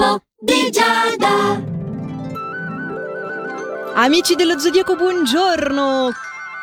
L'oroscopo di Giada. Amici dello Zodiaco, buongiorno!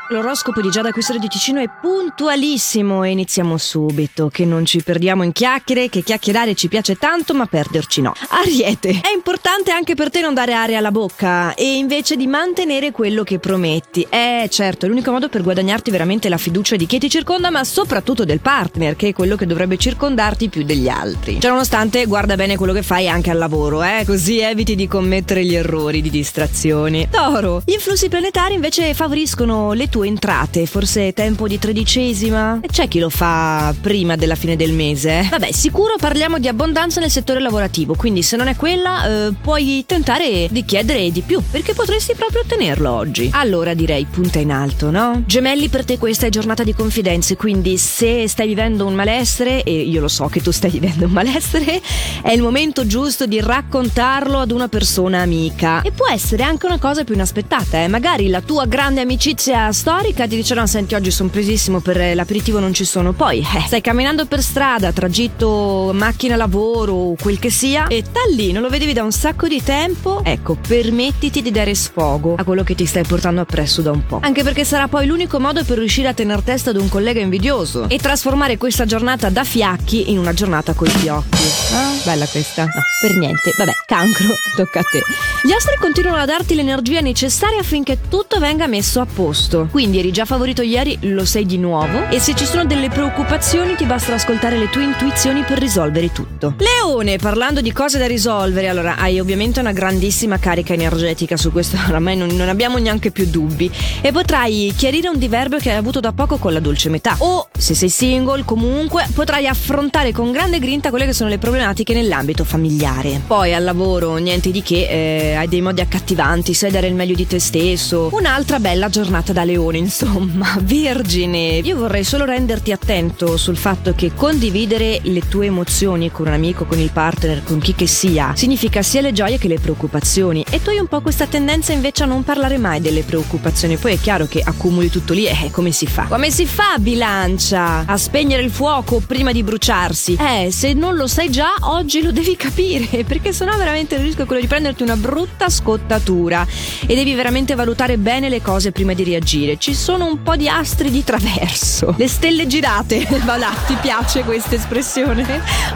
L'oroscopo di Giada Questo di Ticino è puntualissimo e iniziamo subito, che non ci perdiamo in chiacchiere, che chiacchierare ci piace tanto ma perderci no. Ariete, è importante anche per te non dare aria alla bocca e invece di mantenere quello che prometti. Eh certo, è l'unico modo per guadagnarti veramente la fiducia di chi ti circonda ma soprattutto del partner, che è quello che dovrebbe circondarti più degli altri. Cioè nonostante guarda bene quello che fai anche al lavoro, eh, così eviti di commettere gli errori di distrazioni. Toro, gli influssi planetari invece favoriscono le tue tue entrate, forse tempo di tredicesima? E c'è chi lo fa prima della fine del mese. Vabbè, sicuro parliamo di abbondanza nel settore lavorativo, quindi se non è quella eh, puoi tentare di chiedere di più, perché potresti proprio ottenerlo oggi. Allora direi punta in alto, no? Gemelli per te questa è giornata di confidenze, quindi se stai vivendo un malessere, e io lo so che tu stai vivendo un malessere, è il momento giusto di raccontarlo ad una persona amica. E può essere anche una cosa più inaspettata, eh? Magari la tua grande amicizia storica ti dicono senti oggi sono presissimo per l'aperitivo non ci sono. Poi eh, stai camminando per strada tragitto macchina lavoro quel che sia e non lo vedevi da un sacco di tempo ecco permettiti di dare sfogo a quello che ti stai portando appresso da un po' anche perché sarà poi l'unico modo per riuscire a tener testa ad un collega invidioso e trasformare questa giornata da fiacchi in una giornata coi fiocchi ah, bella questa. No per niente. Vabbè cancro tocca a te. Gli astri continuano a darti l'energia necessaria affinché tutto venga messo a posto quindi eri già favorito ieri, lo sei di nuovo e se ci sono delle preoccupazioni ti basta ascoltare le tue intuizioni per risolvere tutto. Leone, parlando di cose da risolvere, allora hai ovviamente una grandissima carica energetica su questo, oramai non, non abbiamo neanche più dubbi e potrai chiarire un diverbio che hai avuto da poco con la dolce metà o se sei single comunque potrai affrontare con grande grinta quelle che sono le problematiche nell'ambito familiare. Poi al lavoro niente di che, eh, hai dei modi accattivanti, sai dare il meglio di te stesso. Un'altra bella giornata da leone Leone, insomma, Vergine. Io vorrei solo renderti attento sul fatto che condividere le tue emozioni con un amico, con il partner, con chi che sia, significa sia le gioie che le preoccupazioni. E tu hai un po' questa tendenza invece a non parlare mai delle preoccupazioni. Poi è chiaro che accumuli tutto lì e eh, come si fa? Come si fa, bilancia? A spegnere il fuoco prima di bruciarsi? Eh, se non lo sai già, oggi lo devi capire, perché sennò veramente il rischio è quello di prenderti una brutta scottatura e devi veramente valutare bene le cose prima di reagire ci sono un po' di astri di traverso. Le stelle girate. Va là, ti piace questa espressione?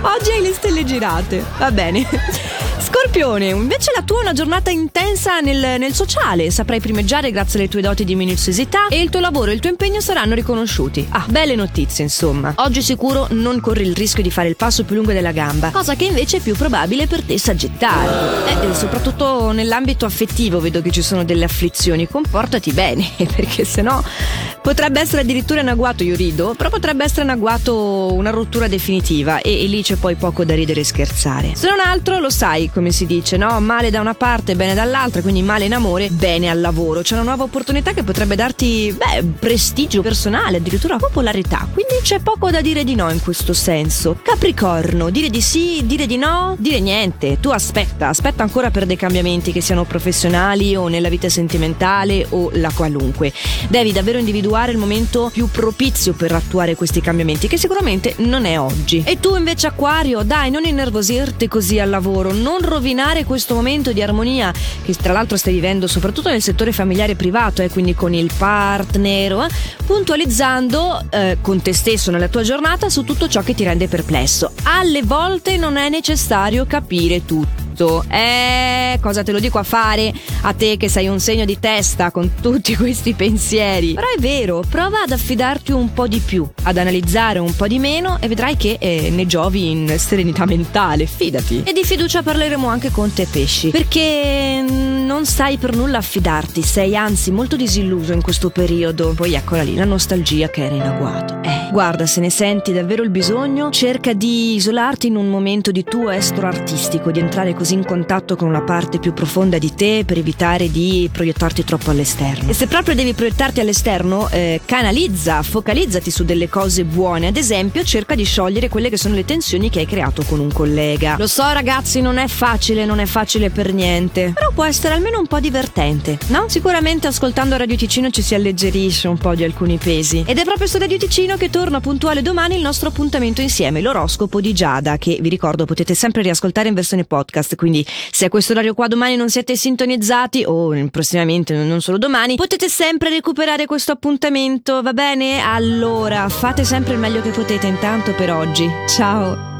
Oggi hai le stelle girate. Va bene. Scorpione, invece la tua è una giornata intensa nel, nel, sociale, saprai primeggiare grazie alle tue doti di minuziosità e il tuo lavoro e il tuo impegno saranno riconosciuti. Ah, belle notizie insomma. Oggi sicuro non corri il rischio di fare il passo più lungo della gamba, cosa che invece è più probabile per te sagittario. Eh, soprattutto nell'ambito affettivo vedo che ci sono delle afflizioni, comportati bene, perché se no potrebbe essere addirittura in agguato, io rido, però potrebbe essere in agguato una rottura definitiva e, e lì c'è poi poco da ridere e scherzare. Se non altro lo sai, come si dice, no? Male da una parte, bene dall'altra, quindi male in amore, bene al lavoro. C'è una nuova opportunità che potrebbe darti, beh, prestigio personale, addirittura popolarità. Quindi c'è poco da dire di no in questo senso. Capricorno, dire di sì, dire di no, dire niente. Tu aspetta, aspetta ancora per dei cambiamenti che siano professionali o nella vita sentimentale o la qualunque. Devi davvero individuare il momento più propizio per attuare questi cambiamenti, che sicuramente non è oggi. E tu invece, Acquario, dai, non innervosirti così al lavoro, non rovinare questo momento di armonia che tra l'altro stai vivendo soprattutto nel settore familiare privato, eh, quindi con il partner, eh, puntualizzando eh, con te stesso nella tua giornata su tutto ciò che ti rende perplesso. Alle volte non è necessario capire tutto tutto. Eh, cosa te lo dico a fare a te che sei un segno di testa con tutti questi pensieri? Però è vero, prova ad affidarti un po' di più, ad analizzare un po' di meno e vedrai che eh, ne giovi in serenità mentale, fidati. E di fiducia parleremo anche con te pesci, perché non stai per nulla affidarti, sei anzi molto disilluso in questo periodo. Poi eccola lì, la nostalgia che era in agguato. Eh, guarda, se ne senti davvero il bisogno, cerca di isolarti in un momento di tuo estro artistico, di entrare così in contatto con una parte più profonda di te per evitare di proiettarti troppo all'esterno. E se proprio devi proiettarti all'esterno, eh, canalizza, focalizzati su delle cose buone. Ad esempio, cerca di sciogliere quelle che sono le tensioni che hai creato con un collega. Lo so, ragazzi, non è facile, non è facile per niente. Però può essere almeno un po' divertente, no? Sicuramente ascoltando Radio Ticino ci si alleggerisce un po' di alcuni pesi. Ed è proprio su Radio Ticino che torna puntuale domani il nostro appuntamento insieme, l'oroscopo di Giada, che vi ricordo potete sempre riascoltare in versione podcast, quindi se a questo orario qua domani non siete sintonizzati o prossimamente, non solo domani, potete sempre recuperare questo appuntamento, va bene? Allora, fate sempre il meglio che potete intanto per oggi. Ciao!